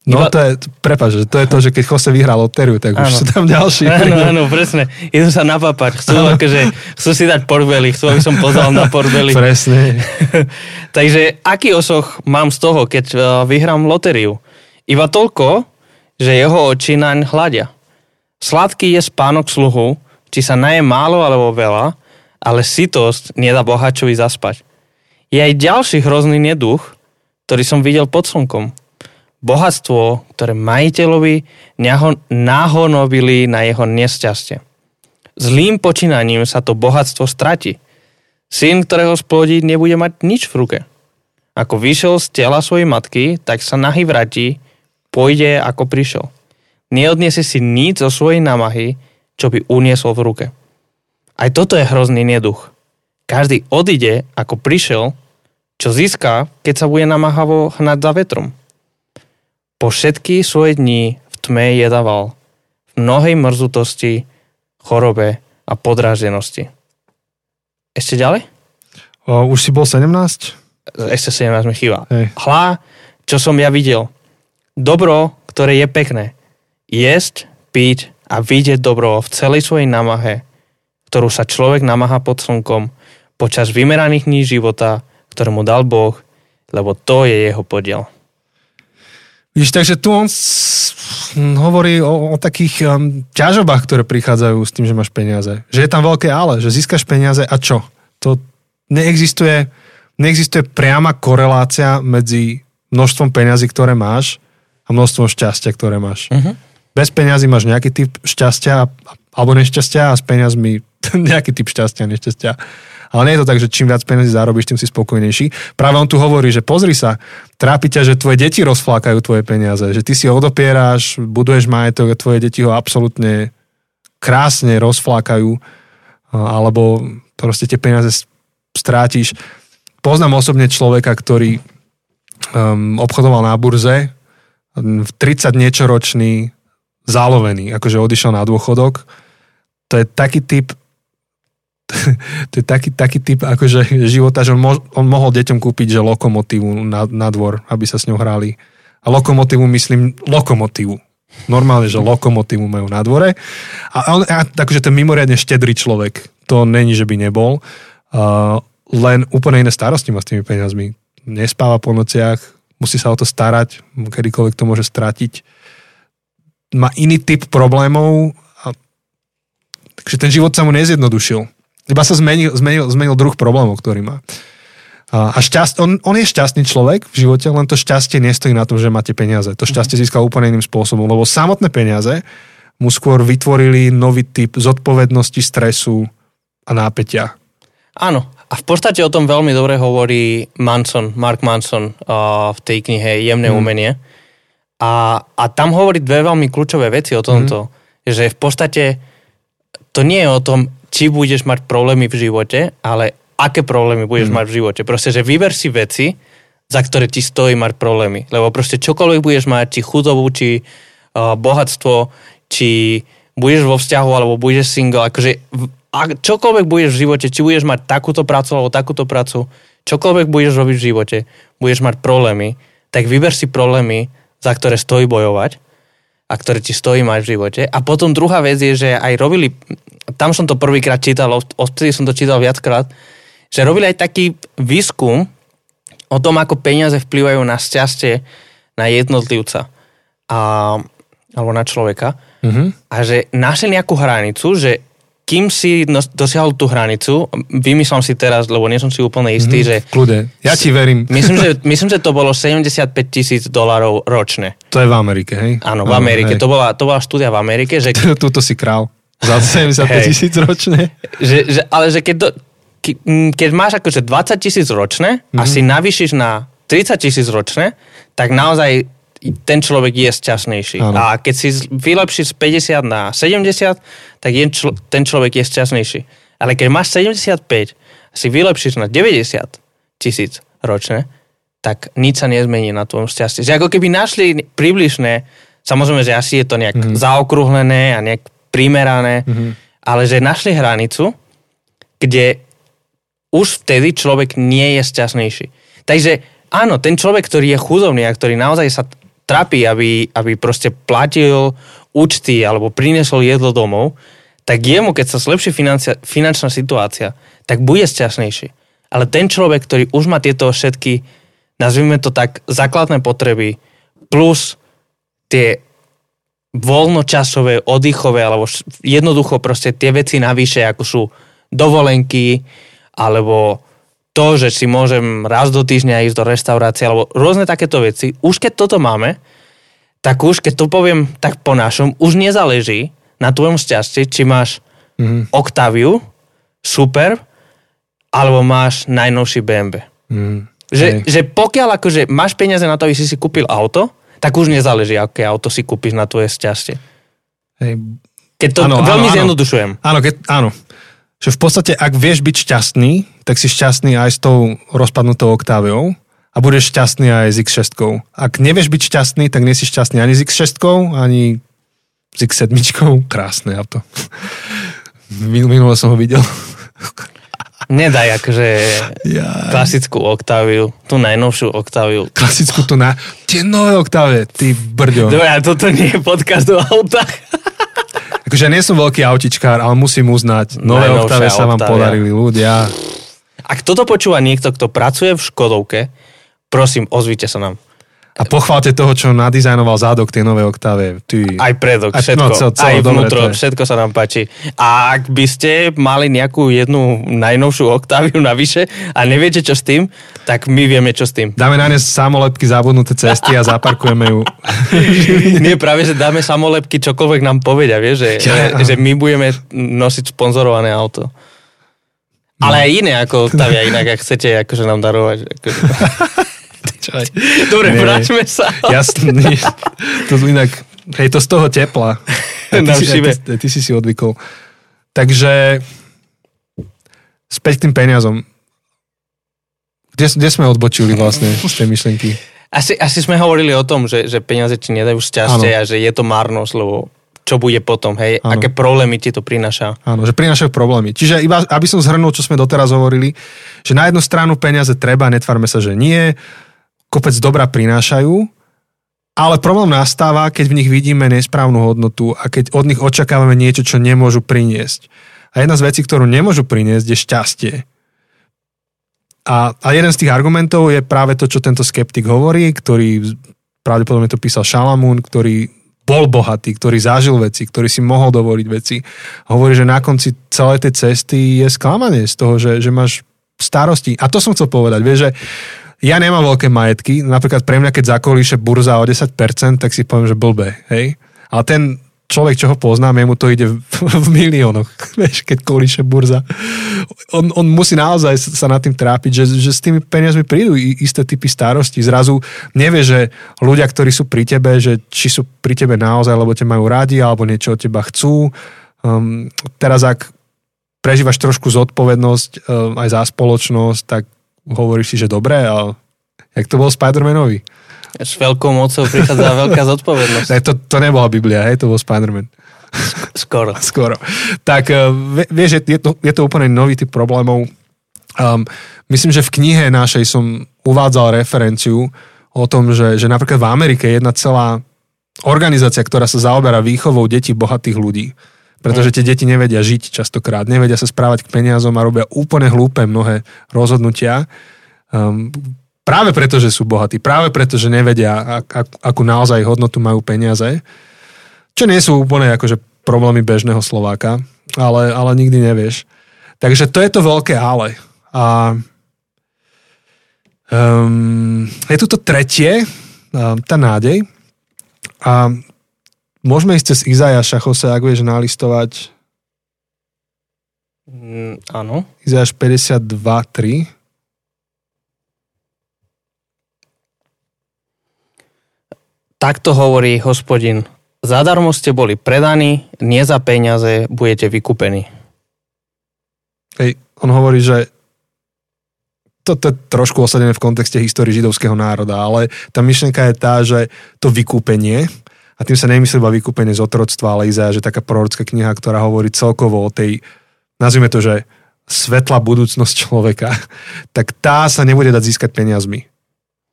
No Iba... to je, prepáč, to je to, že keď Jose vyhral lotériu, tak už sú tam ďalší. Áno, áno, presne. Idú sa napapať. Chcú, akože, chcú si dať porbely, chcú, aby som pozval na porbely. presne. Takže aký osoch mám z toho, keď uh, vyhrám lotériu? Iba toľko, že jeho oči naň hľadia. Sladký je spánok sluhu, či sa naje málo alebo veľa, ale sitosť nedá bohačovi zaspať. Je aj ďalší hrozný neduch, ktorý som videl pod slnkom. Bohatstvo, ktoré majiteľovi náhonobili na jeho nesťastie. Zlým počínaním sa to bohatstvo strati. Syn, ktorého splodí, nebude mať nič v ruke. Ako vyšiel z tela svojej matky, tak sa nahy vratí, pôjde ako prišiel. Neodniesie si nič zo svojej námahy, čo by uniesol v ruke. Aj toto je hrozný neduch. Každý odíde, ako prišiel, čo získa, keď sa bude namáhavo hnať za vetrom. Po všetky svoje dní v tme jedával, v mnohej mrzutosti, chorobe a podráždenosti. Ešte ďalej? O, už si bol 17? Ešte 17 mi chýba. Hej. Čo som ja videl. Dobro, ktoré je pekné. Jesť, piť a vidieť dobro v celej svojej namahe ktorú sa človek namáha pod slnkom počas vymeraných dní života, ktoré mu dal Boh, lebo to je jeho podiel. Vidíš, takže tu on hovorí o, o takých um, ťažobách, ktoré prichádzajú s tým, že máš peniaze. Že je tam veľké ale, že získaš peniaze a čo? To neexistuje, neexistuje priama korelácia medzi množstvom peniazy, ktoré máš a množstvom šťastia, ktoré máš. Uh-huh. Bez peniazy máš nejaký typ šťastia alebo nešťastia a s peniazmi nejaký typ šťastia, nešťastia. Ale nie je to tak, že čím viac peniazy zarobíš, tým si spokojnejší. Práve on tu hovorí, že pozri sa, trápi ťa, že tvoje deti rozflákajú tvoje peniaze, že ty si odopieráš, buduješ majetok a tvoje deti ho absolútne krásne rozflákajú, alebo proste tie peniaze strátiš. Poznám osobne človeka, ktorý um, obchodoval na burze, v 30 niečo ročný, zálovený, akože odišiel na dôchodok. To je taký typ to je taký, taký typ akože života, že on, mo, on mohol deťom kúpiť že lokomotívu na, na dvor, aby sa s ňou hrali. A lokomotívu myslím lokomotívu. Normálne, že lokomotívu majú na dvore. A on, a, takže ten mimoriadne štedrý človek, to není, že by nebol. Uh, len úplne iné starosti má s tými peniazmi. Nespáva po nociach, musí sa o to starať, kedykoľvek to môže stratiť. Má iný typ problémov, a, takže ten život sa mu nezjednodušil iba sa zmenil, zmenil, zmenil druh problémov, ktorý má. A šťast, on, on je šťastný človek v živote, len to šťastie nestojí na tom, že máte peniaze. To šťastie mhm. získal úplne iným spôsobom, lebo samotné peniaze mu skôr vytvorili nový typ zodpovednosti, stresu a nápetia. Áno, a v podstate o tom veľmi dobre hovorí Manson, Mark Manson uh, v tej knihe Jemné hmm. umenie. A, a tam hovorí dve veľmi kľúčové veci o tomto. Hmm. Že v podstate to nie je o tom, či budeš mať problémy v živote, ale aké problémy budeš mať v živote. Proste, že vyber si veci, za ktoré ti stojí mať problémy. Lebo proste čokoľvek budeš mať, či chudobu, či uh, bohatstvo, či budeš vo vzťahu, alebo budeš single, akože a čokoľvek budeš v živote, či budeš mať takúto prácu, alebo takúto prácu, čokoľvek budeš robiť v živote, budeš mať problémy, tak vyber si problémy, za ktoré stojí bojovať a ktoré ti stojí mať v živote. A potom druhá vec je, že aj robili, tam som to prvýkrát čítal, od- odtedy som to čítal viackrát, že robili aj taký výskum o tom, ako peniaze vplyvajú na šťastie na jednotlivca a, alebo na človeka. Mhm. A že našli nejakú hranicu, že kým si dosiahol tú hranicu, vymyslám si teraz, lebo nie som si úplne istý, že Kľude. Ja ti verím. myslím, že, myslím, že to bolo 75 tisíc dolarov ročne. To je v Amerike, hej? Áno, v Amerike. To bola, to bola štúdia v Amerike, že, Tuto si král. Za 75 Hej. tisíc ročne. že, že, ale že keď, do, ke, mm, keď máš akože 20 tisíc ročne a si navýšiš na 30 tisíc ročne, tak naozaj ten človek je šťastnejší. Áno. A keď si vylepšíš z 50 na 70, tak je čl- ten človek je šťastnejší. Ale keď máš 75 a si vylepšíš na 90 tisíc ročne, tak nič sa nezmení na tvojom šťastí. Že ako keby našli približné, samozrejme, že asi je to nejak mm-hmm. zaokrúhlené a nejak primerané, mm-hmm. ale že našli hranicu, kde už vtedy človek nie je šťastnejší. Takže áno, ten človek, ktorý je chudobný a ktorý naozaj sa trápi, aby, aby proste platil účty alebo priniesol jedlo domov, tak jemu, keď sa zlepší financia, finančná situácia, tak bude šťastnejší. Ale ten človek, ktorý už má tieto všetky, nazvime to tak, základné potreby, plus tie voľnočasové, oddychové, alebo jednoducho proste tie veci navyše, ako sú dovolenky, alebo to, že si môžem raz do týždňa ísť do reštaurácie, alebo rôzne takéto veci. Už keď toto máme, tak už, keď to poviem tak po našom, už nezáleží na tvojom šťastí, či máš Mhm. Octaviu, super, alebo máš najnovší BMW. Mm. Že, Hej. že pokiaľ akože máš peniaze na to, aby si si kúpil auto, tak už nezáleží, aké auto si kúpiš na tvoje šťastie. Hej. Keď to áno, veľmi áno. zjednodušujem. Áno, keď, áno. Že v podstate, ak vieš byť šťastný, tak si šťastný aj s tou rozpadnutou oktáviou a budeš šťastný aj s X6. Ak nevieš byť šťastný, tak nie si šťastný ani s X6, ani s X7. Krásne auto. Min- Minule som ho videl. Nedaj akože Ja. klasickú Octaviu, tú najnovšiu Octaviu. Klasickú tu na... Tie nové oktávie, ty brďo. Dobre, toto nie je podcast o autách. Akože nie som veľký autičkár, ale musím uznať, nové Najnovšia oktávie sa vám Octavia. podarili ľudia. Ak toto počúva niekto, kto pracuje v Škodovke, prosím, ozvite sa nám. A pochválte toho, čo nadizajnoval zádok tej nové oktávie. Ty. Aj predok, Aj- všetko. no, cel- celé, aj dobre, vnútro, je. všetko sa nám páči. A ak by ste mali nejakú jednu najnovšiu Octaviu navyše a neviete čo s tým, tak my vieme čo s tým. Dáme na ne samolepky zabudnuté cesty a zaparkujeme ju. Nie, práve, že dáme samolepky, čokoľvek nám povedia, vieš, že, Ja. že my budeme nosiť sponzorované auto. Ale aj iné ako Octavia, inak ak chcete akože nám darovať. Akože. Dobre, Nie. vráťme sa. Jasný. To inak, hej, to z toho tepla. Ty, si, šive. ty, ty si si odvykol. Takže späť k tým peniazom. Kde, kde sme odbočili vlastne z tej myšlenky? Asi, asi sme hovorili o tom, že, že peniaze ti nedajú šťastie a že je to márnosť, lebo čo bude potom, hej, Áno. aké problémy ti to prináša. Áno, že prinášajú problémy. Čiže iba, aby som zhrnul, čo sme doteraz hovorili, že na jednu stranu peniaze treba, netvárme sa, že nie, kopec dobra prinášajú, ale problém nastáva, keď v nich vidíme nesprávnu hodnotu a keď od nich očakávame niečo, čo nemôžu priniesť. A jedna z vecí, ktorú nemôžu priniesť, je šťastie. A, a jeden z tých argumentov je práve to, čo tento skeptik hovorí, ktorý pravdepodobne to písal Šalamún, ktorý bol bohatý, ktorý zažil veci, ktorý si mohol dovoliť veci. Hovorí, že na konci celej tej cesty je sklamanie z toho, že, že máš starosti. A to som chcel povedať, vieš, že ja nemám veľké majetky, napríklad pre mňa, keď zakolíše burza o 10%, tak si poviem, že blbé, hej. Ale ten človek, čo ho poznám, jemu to ide v, v miliónoch, vieš, keď kolíše burza. On, on musí naozaj sa nad tým trápiť, že, že s tými peniazmi prídu isté typy starosti. Zrazu nevie, že ľudia, ktorí sú pri tebe, že či sú pri tebe naozaj, lebo ťa majú radi, alebo niečo od teba chcú. Um, teraz ak prežívaš trošku zodpovednosť e, aj za spoločnosť, tak hovoríš si, že dobre, ale jak to bol Spider-Manovi? S veľkou mocou prichádza veľká zodpovednosť. Ne, to, to nebola Biblia, hej, to bol Spider-Man. Skoro. Skoro. Tak e, vieš, je to, je to úplne nový typ problémov. Um, myslím, že v knihe našej som uvádzal referenciu o tom, že, že napríklad v Amerike jedna celá organizácia, ktorá sa zaoberá výchovou detí bohatých ľudí. Pretože tie deti nevedia žiť častokrát, nevedia sa správať k peniazom a robia úplne hlúpe mnohé rozhodnutia. Um, práve preto, že sú bohatí, práve preto, že nevedia, ak, ak, akú naozaj hodnotu majú peniaze. Čo nie sú úplne akože problémy bežného Slováka, ale, ale nikdy nevieš. Takže to je to veľké ale. A um, je tu to tretie, um, tá nádej. A môžeme ísť cez Izajaša, Jose, ak vieš nalistovať. Mm, áno. Izajaš 52, 3. Takto hovorí hospodin. Zadarmo ste boli predaní, nie za peniaze budete vykúpení. Hej, on hovorí, že to, je trošku osadené v kontexte histórie židovského národa, ale tá myšlienka je tá, že to vykúpenie, a tým sa nemyslí iba vykúpenie z otroctva, ale Izaja, že taká prorocká kniha, ktorá hovorí celkovo o tej, nazvime to, že svetla budúcnosť človeka, tak tá sa nebude dať získať peniazmi.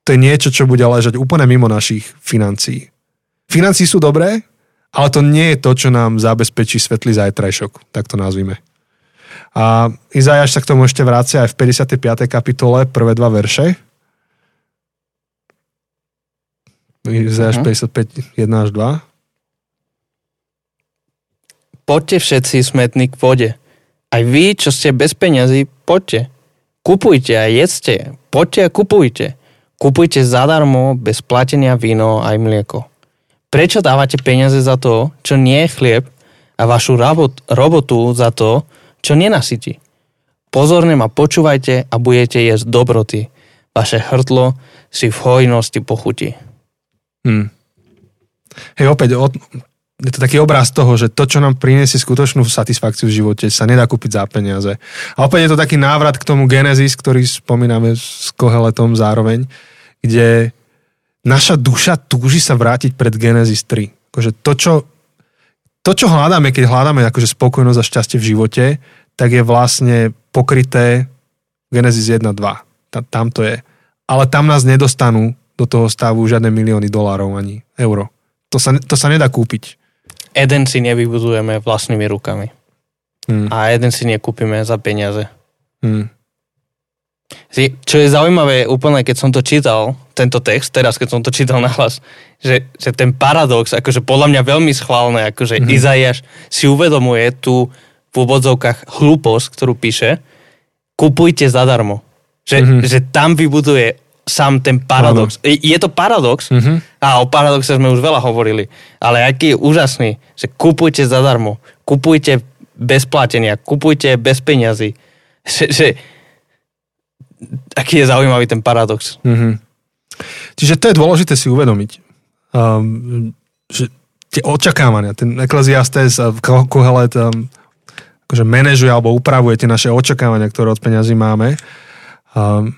To je niečo, čo bude ležať úplne mimo našich financií. Financí sú dobré, ale to nie je to, čo nám zabezpečí svetlý zajtrajšok, tak to nazvime. A Izajaš sa k tomu ešte vrácia aj v 55. kapitole, prvé dva verše. Izajaš uh-huh. 55, 1 až 2. Poďte všetci smetní k vode. Aj vy, čo ste bez peňazí, poďte. Kupujte a jedzte. Poďte a kupujte. Kupujte zadarmo, bez platenia víno aj mlieko. Prečo dávate peniaze za to, čo nie je chlieb a vašu robot, robotu za to, čo nenasytí. Pozorne ma počúvajte a budete jesť dobroty. Vaše hrtlo si v hojnosti pochutí. Hmm. Hej, opäť, od, je to taký obraz toho, že to, čo nám priniesie skutočnú satisfakciu v živote, sa nedá kúpiť za peniaze. A opäť je to taký návrat k tomu Genesis, ktorý spomíname s Koheletom zároveň, kde naša duša túži sa vrátiť pred Genesis 3. Akože to, čo to, čo hľadáme, keď hľadáme akože spokojnosť a šťastie v živote, tak je vlastne pokryté Genesis 1, 2. Tam to je. Ale tam nás nedostanú do toho stavu žiadne milióny dolárov ani euro. To sa, to sa nedá kúpiť. Eden si nevybudujeme vlastnými rukami. Hmm. A jeden si nekúpime za peniaze. Hmm. Čo je zaujímavé úplne, keď som to čítal, tento text, teraz keď som to čítal nahlas, že, že ten paradox, akože podľa mňa veľmi schválne, akože mm-hmm. Izaiáš si uvedomuje tú v úvodzovkách hlúposť, ktorú píše, kupujte zadarmo. Že, mm-hmm. že tam vybuduje sám ten paradox. Je, je to paradox mm-hmm. a o paradoxe sme už veľa hovorili, ale aký je úžasný, že kupujte zadarmo, kupujte bez platenia, kupujte bez peňazí. Že, že, aký je zaujímavý ten paradox. Mm-hmm. Čiže to je dôležité si uvedomiť, um, že tie očakávania, ten Ecclesiastes a Kohelet um, akože manažuje alebo upravuje tie naše očakávania, ktoré od peňazí máme um,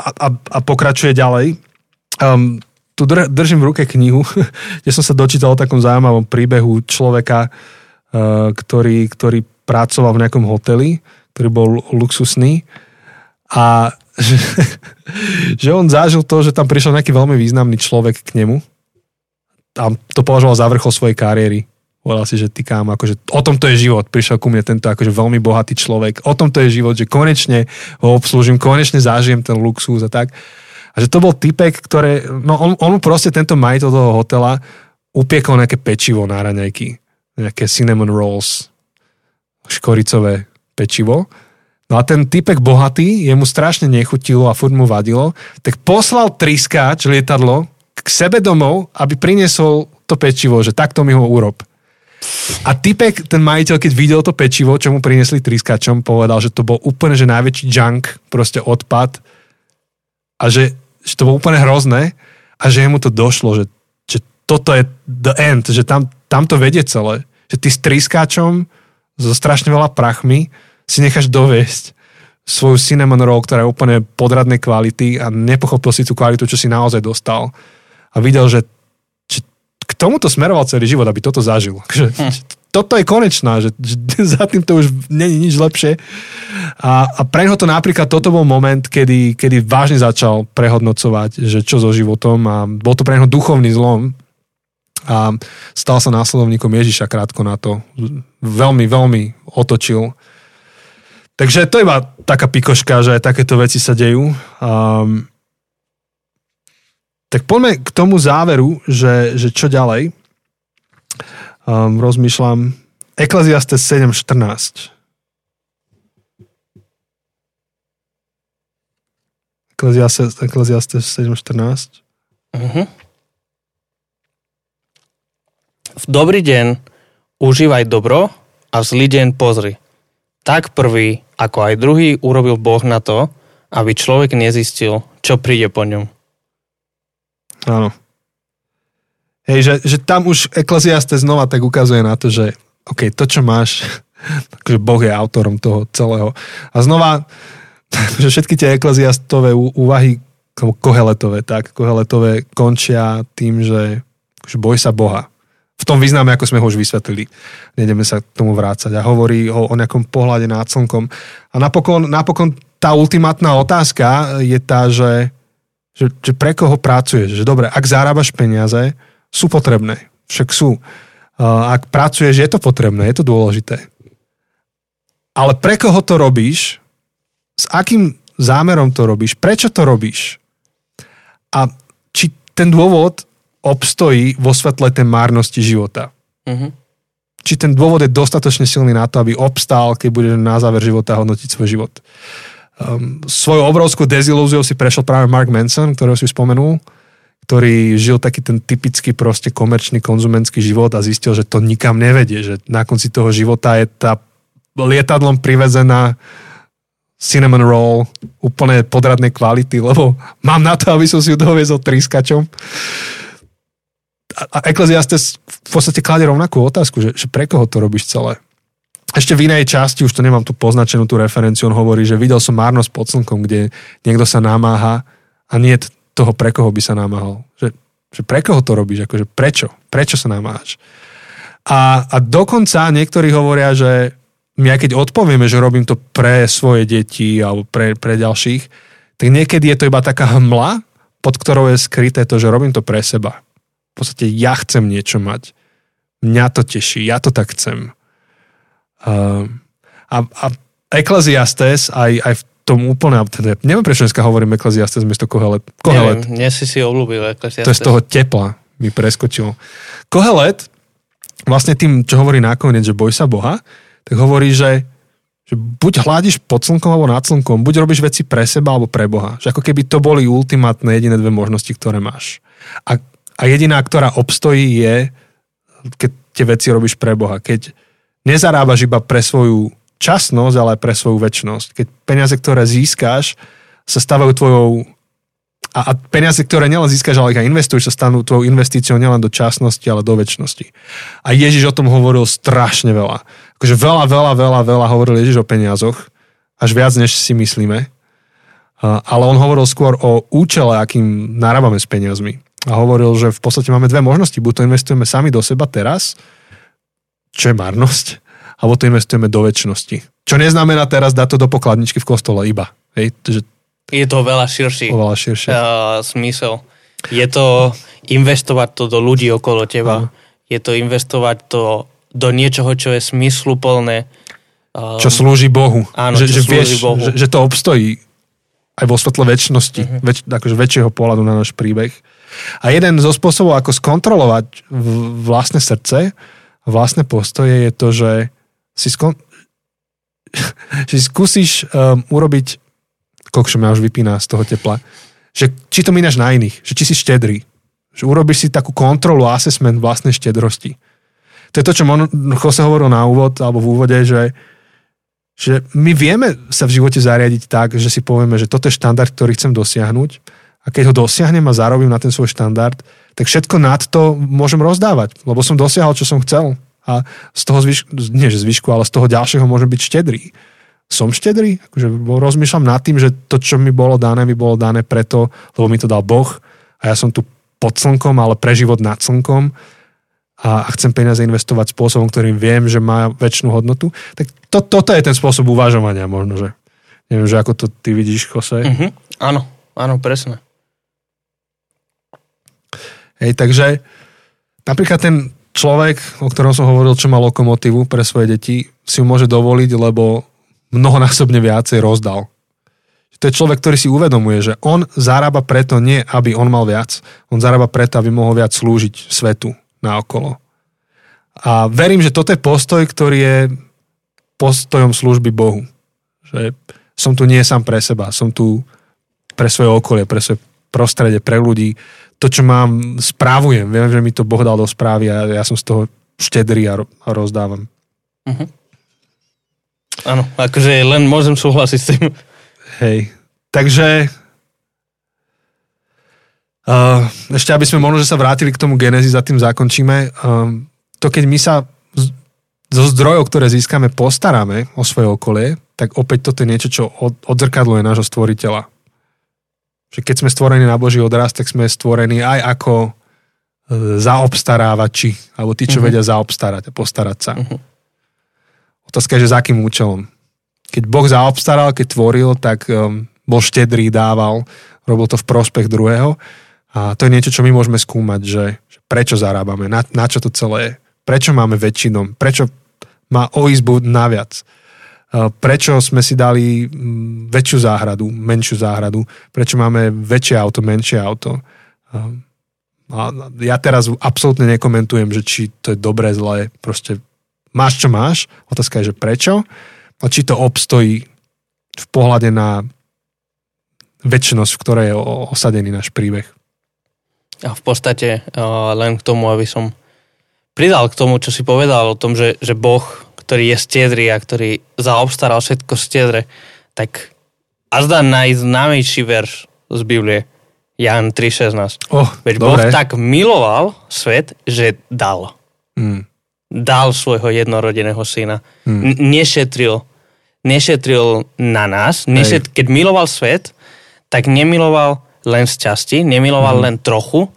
a, a, pokračuje ďalej. Um, tu dr- držím v ruke knihu, kde som sa dočítal o takom zaujímavom príbehu človeka, uh, ktorý, ktorý pracoval v nejakom hoteli, ktorý bol luxusný a že, že on zažil to, že tam prišiel nejaký veľmi významný človek k nemu a to považoval za vrchol svojej kariéry. Povedal si, že ty kámo, akože o tom to je život. Prišiel ku mne tento akože veľmi bohatý človek. O tom to je život, že konečne ho obslúžim, konečne zažijem ten luxus a tak. A že to bol typek, ktoré, no on, on proste tento majiteľ toho hotela upiekol nejaké pečivo na raňajky. Nejaké cinnamon rolls, škoricové pečivo No a ten typek bohatý, jemu strašne nechutilo a furt mu vadilo, tak poslal triskáč lietadlo k sebe domov, aby priniesol to pečivo, že takto mi ho urob. A typek, ten majiteľ, keď videl to pečivo, čo mu priniesli triskáčom, povedal, že to bol úplne že najväčší junk, proste odpad a že, že to bolo úplne hrozné a že mu to došlo, že, že toto je the end, že tam, tam to vedie celé. Že ty s triskáčom so strašne veľa prachmi si necháš doviesť svoju cinnamon roll, ktorá je úplne podradnej kvality a nepochopil si tú kvalitu, čo si naozaj dostal. A videl, že, tomuto smeroval celý život, aby toto zažil. Hm. Toto je konečná, že, že za tým to už není nič lepšie. A, a pre neho to napríklad, toto bol moment, kedy, kedy vážne začal prehodnocovať, že čo so životom a bol to pre neho duchovný zlom, a stal sa následovníkom Ježiša krátko na to. Veľmi, veľmi otočil Takže to je iba taká pikoška, že takéto veci sa dejú. Um, tak poďme k tomu záveru, že, že čo ďalej. Um, rozmýšľam. Ekleziastes 7.14. Ekleziastes, Ekleziastes 7.14. Uh-huh. V dobrý deň užívaj dobro a v zlý deň pozri. Tak prvý ako aj druhý urobil Boh na to, aby človek nezistil, čo príde po ňom. Áno. Hej, že, že tam už Ekleziaste znova tak ukazuje na to, že OK, to, čo máš, takže Boh je autorom toho celého. A znova, že všetky tie ekleziastové úvahy, koheletové, tak, koheletové končia tým, že, že boj sa Boha v tom význame, ako sme ho už vysvetlili. Nejdeme sa k tomu vrácať. A hovorí ho o nejakom pohľade nad slnkom. A napokon, napokon tá ultimátna otázka je tá, že, že, že pre koho pracuješ. Že dobre, ak zarábaš peniaze, sú potrebné. Však sú. Ak pracuješ, je to potrebné, je to dôležité. Ale pre koho to robíš? S akým zámerom to robíš? Prečo to robíš? A či ten dôvod obstojí vo svetle tej márnosti života. Uh-huh. Či ten dôvod je dostatočne silný na to, aby obstál, keď bude na záver života hodnotiť svoj život. Um, svoju obrovskú dezilúziou si prešiel práve Mark Manson, ktorého si spomenul, ktorý žil taký ten typický proste komerčný konzumentský život a zistil, že to nikam nevedie, že na konci toho života je tá lietadlom privezená cinnamon roll úplne podradnej kvality, lebo mám na to, aby som si ju doviezol trískačom a Ecclesiastes v podstate kladie rovnakú otázku, že, že pre koho to robíš celé. Ešte v inej časti, už to nemám tu poznačenú tú referenciu, on hovorí, že videl som márnosť pod slnkom, kde niekto sa namáha a nie toho, pre koho by sa namáhal. Že, že pre koho to robíš, akože prečo? Prečo sa namáhaš? A, a dokonca niektorí hovoria, že my aj keď odpovieme, že robím to pre svoje deti alebo pre, pre ďalších, tak niekedy je to iba taká hmla, pod ktorou je skryté to, že robím to pre seba v podstate ja chcem niečo mať. Mňa to teší, ja to tak chcem. A, a Ecclesiastes aj, aj v tom úplne, teda, neviem prečo dneska hovorím Ecclesiastes miesto Kohelet. Kohelet. Neviem, dnes si si obľúbil Ecclesiastes. To je z toho tepla, mi preskočilo. Kohelet, vlastne tým, čo hovorí nakoniec, že boj sa Boha, tak hovorí, že, že buď hľadíš pod slnkom alebo nad slnkom, buď robíš veci pre seba alebo pre Boha. Že ako keby to boli ultimátne jediné dve možnosti, ktoré máš. A a jediná, ktorá obstojí je, keď tie veci robíš pre Boha. Keď nezarábaš iba pre svoju časnosť, ale pre svoju väčnosť. Keď peniaze, ktoré získáš, sa stávajú tvojou a, a peniaze, ktoré nielen získaš, ale ich aj investuješ, sa stanú tvojou investíciou nielen do časnosti, ale do väčšnosti. A Ježiš o tom hovoril strašne veľa. Akože veľa, veľa, veľa, veľa hovoril Ježiš o peniazoch, až viac, než si myslíme. Ale on hovoril skôr o účele, akým narábame s peniazmi a hovoril, že v podstate máme dve možnosti. Buď to investujeme sami do seba teraz, čo je marnosť, alebo to investujeme do väčšnosti. Čo neznamená teraz dať to do pokladničky v kostole iba. Hej? Že je to veľa širší oveľa širšie. Uh, smysel. Je to investovať to do ľudí okolo teba. Uh. Je to investovať to do niečoho, čo je smysluplné. Um, čo slúži Bohu. Áno, že, čo že slúži vieš, Bohu. Že, že to obstojí aj vo svetle väčšnosti, uh-huh. väč, akože väčšieho pohľadu na náš príbeh. A jeden zo spôsobov, ako skontrolovať vlastné srdce, vlastné postoje je to, že si, skon... si skúsiš um, urobiť, koľko ma už vypína z toho tepla, že či to mínaš na iných, že či si štedrý, že urobíš si takú kontrolu, assessment vlastnej štedrosti. To je to, čo Jose hovoril na úvod, alebo v úvode, že, že my vieme sa v živote zariadiť tak, že si povieme, že toto je štandard, ktorý chcem dosiahnuť a keď ho dosiahnem a zarobím na ten svoj štandard, tak všetko nad to môžem rozdávať, lebo som dosiahol, čo som chcel. a z toho zvyšku, nie že zvyšku, ale z toho ďalšieho môžem byť štedrý. Som štedrý? Akože rozmýšľam nad tým, že to, čo mi bolo dané, mi bolo dané preto, lebo mi to dal Boh a ja som tu pod slnkom, ale pre život nad slnkom a chcem peniaze investovať spôsobom, ktorým viem, že má väčšinu hodnotu. Tak to, toto je ten spôsob uvažovania možno, že neviem, že ako to ty vidíš, Jose. Uh-huh. Áno, áno, presne. Hej, takže napríklad ten človek, o ktorom som hovoril, čo má lokomotívu pre svoje deti, si ju môže dovoliť, lebo mnohonásobne viacej rozdal. To je človek, ktorý si uvedomuje, že on zarába preto nie, aby on mal viac. On zarába preto, aby mohol viac slúžiť svetu na okolo. A verím, že toto je postoj, ktorý je postojom služby Bohu. Že som tu nie sám pre seba, som tu pre svoje okolie, pre svoje prostredie, pre ľudí, to, čo mám, správujem. Viem, že mi to Boh dal do správy a ja som z toho štedrý a, a rozdávam. Uh-huh. Áno, akože len môžem súhlasiť s tým. Hej, takže uh, ešte aby sme možno, že sa vrátili k tomu Genesis a tým zakončíme. Um, to, keď my sa z, zo zdrojov, ktoré získame, postaráme o svoje okolie, tak opäť toto je niečo, čo od, odzrkadluje nášho stvoriteľa že keď sme stvorení na Boží odraz, tak sme stvorení aj ako e, zaobstarávači, alebo tí, čo uh-huh. vedia zaobstarať a postarať sa. Uh-huh. Otázka je, že za akým účelom. Keď Boh zaobstaral, keď tvoril, tak um, bol štedrý, dával, robil to v prospech druhého. A to je niečo, čo my môžeme skúmať, že, že prečo zarábame, na, na čo to celé je, prečo máme väčšinom, prečo má o izbu naviac prečo sme si dali mm, väčšiu záhradu, menšiu záhradu, prečo máme väčšie auto, menšie auto. A ja teraz absolútne nekomentujem, že či to je dobré, zlé, proste máš čo máš, otázka je, že prečo a či to obstojí v pohľade na väčšinosť, v ktorej je osadený náš príbeh. A v podstate len k tomu, aby som pridal k tomu, čo si povedal o tom, že, že Boh ktorý je stiedrý a ktorý zaobstaral všetko stiedre, tak azda najznámejší verš z Biblie, Jan 3.16. Oh, Veď dobre. Boh tak miloval svet, že dal. Mm. Dal svojho jednorodeného syna. Mm. N- nešetril. Nešetril na nás. Nešet- keď miloval svet, tak nemiloval len z časti, nemiloval mm. len trochu,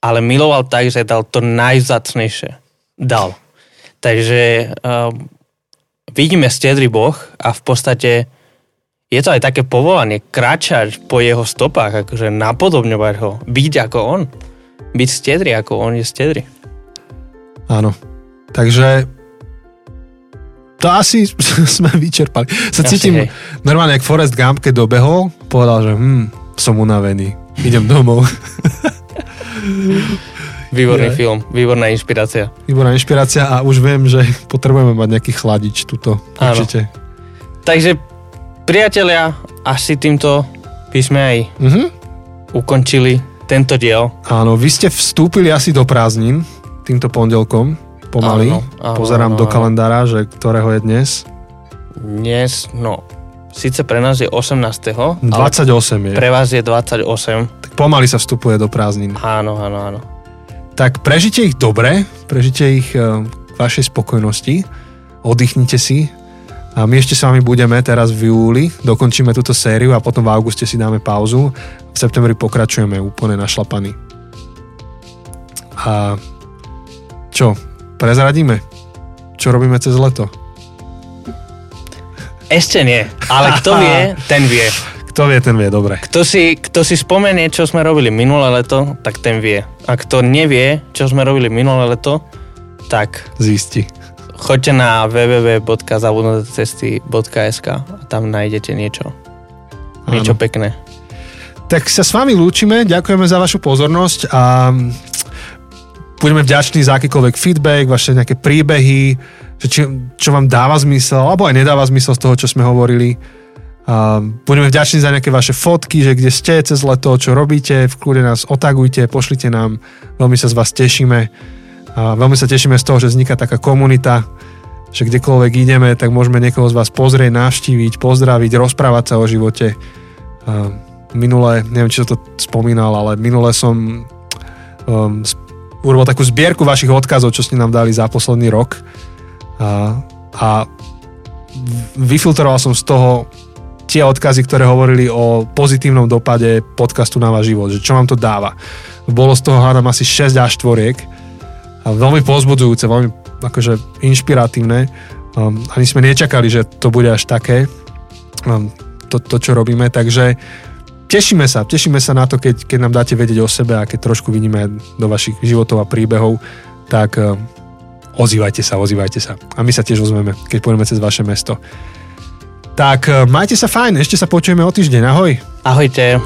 ale miloval tak, že dal to najzacnejšie. Dal. Takže uh, vidíme stedrý Boh a v podstate je to aj také povolanie kráčať po jeho stopách, akože napodobňovať ho, byť ako on. Byť stedrý, ako on je stedrý. Áno. Takže to asi sme vyčerpali. Sa asi, cítim hej. normálne, jak Forrest Gump, keď dobehol, povedal, že hm, som unavený, idem domov. Výborný je. film, výborná inšpirácia. Výborná inšpirácia a už viem, že potrebujeme mať nejaký chladič tuto. Určite. Takže priatelia, asi týmto by sme aj uh-huh. ukončili tento diel. Áno, vy ste vstúpili asi do prázdnin týmto pondelkom, pomaly. Áno, áno, Pozerám áno, do kalendára, že ktorého je dnes. Dnes, no, síce pre nás je 18. 28 je. Pre vás je 28. Tak pomaly sa vstupuje do prázdnin. Áno, áno, áno tak prežite ich dobre, prežite ich k e, vašej spokojnosti, oddychnite si a my ešte s vami budeme teraz v júli, dokončíme túto sériu a potom v auguste si dáme pauzu. V septembri pokračujeme úplne našlapaní. A čo, prezradíme? Čo robíme cez leto? Ešte nie, ale kto vie, ten vie. Kto vie, ten vie, dobre. Kto si, kto si spomenie, čo sme robili minulé leto, tak ten vie. A kto nevie, čo sme robili minulé leto, tak... Zisti. Choďte na www.zabudnutecesty.sk a tam nájdete niečo. Áno. Niečo pekné. Tak sa s vami lúčime, ďakujeme za vašu pozornosť a budeme vďační za akýkoľvek feedback, vaše nejaké príbehy, že či, čo vám dáva zmysel, alebo aj nedáva zmysel z toho, čo sme hovorili a budeme vďační za nejaké vaše fotky, že kde ste cez leto, čo robíte, v kľude nás otagujte, pošlite nám, veľmi sa z vás tešíme. A veľmi sa tešíme z toho, že vzniká taká komunita, že kdekoľvek ideme, tak môžeme niekoho z vás pozrieť, navštíviť, pozdraviť, rozprávať sa o živote. A minule, neviem, či som to spomínal, ale minule som um, urobil takú zbierku vašich odkazov, čo ste nám dali za posledný rok. A, a vyfiltroval som z toho tie odkazy, ktoré hovorili o pozitívnom dopade podcastu na váš život, že čo vám to dáva. Bolo z toho hádam asi 6 až 4 a veľmi pozbudzujúce, veľmi akože inšpiratívne. Um, ani sme nečakali, že to bude až také, um, to, to, čo robíme, takže tešíme sa, tešíme sa na to, keď, keď nám dáte vedieť o sebe a keď trošku vidíme do vašich životov a príbehov, tak um, ozývajte sa, ozývajte sa. A my sa tiež ozveme, keď pôjdeme cez vaše mesto. Tak majte sa fajn, ešte sa počujeme o týždeň, ahoj. Ahojte.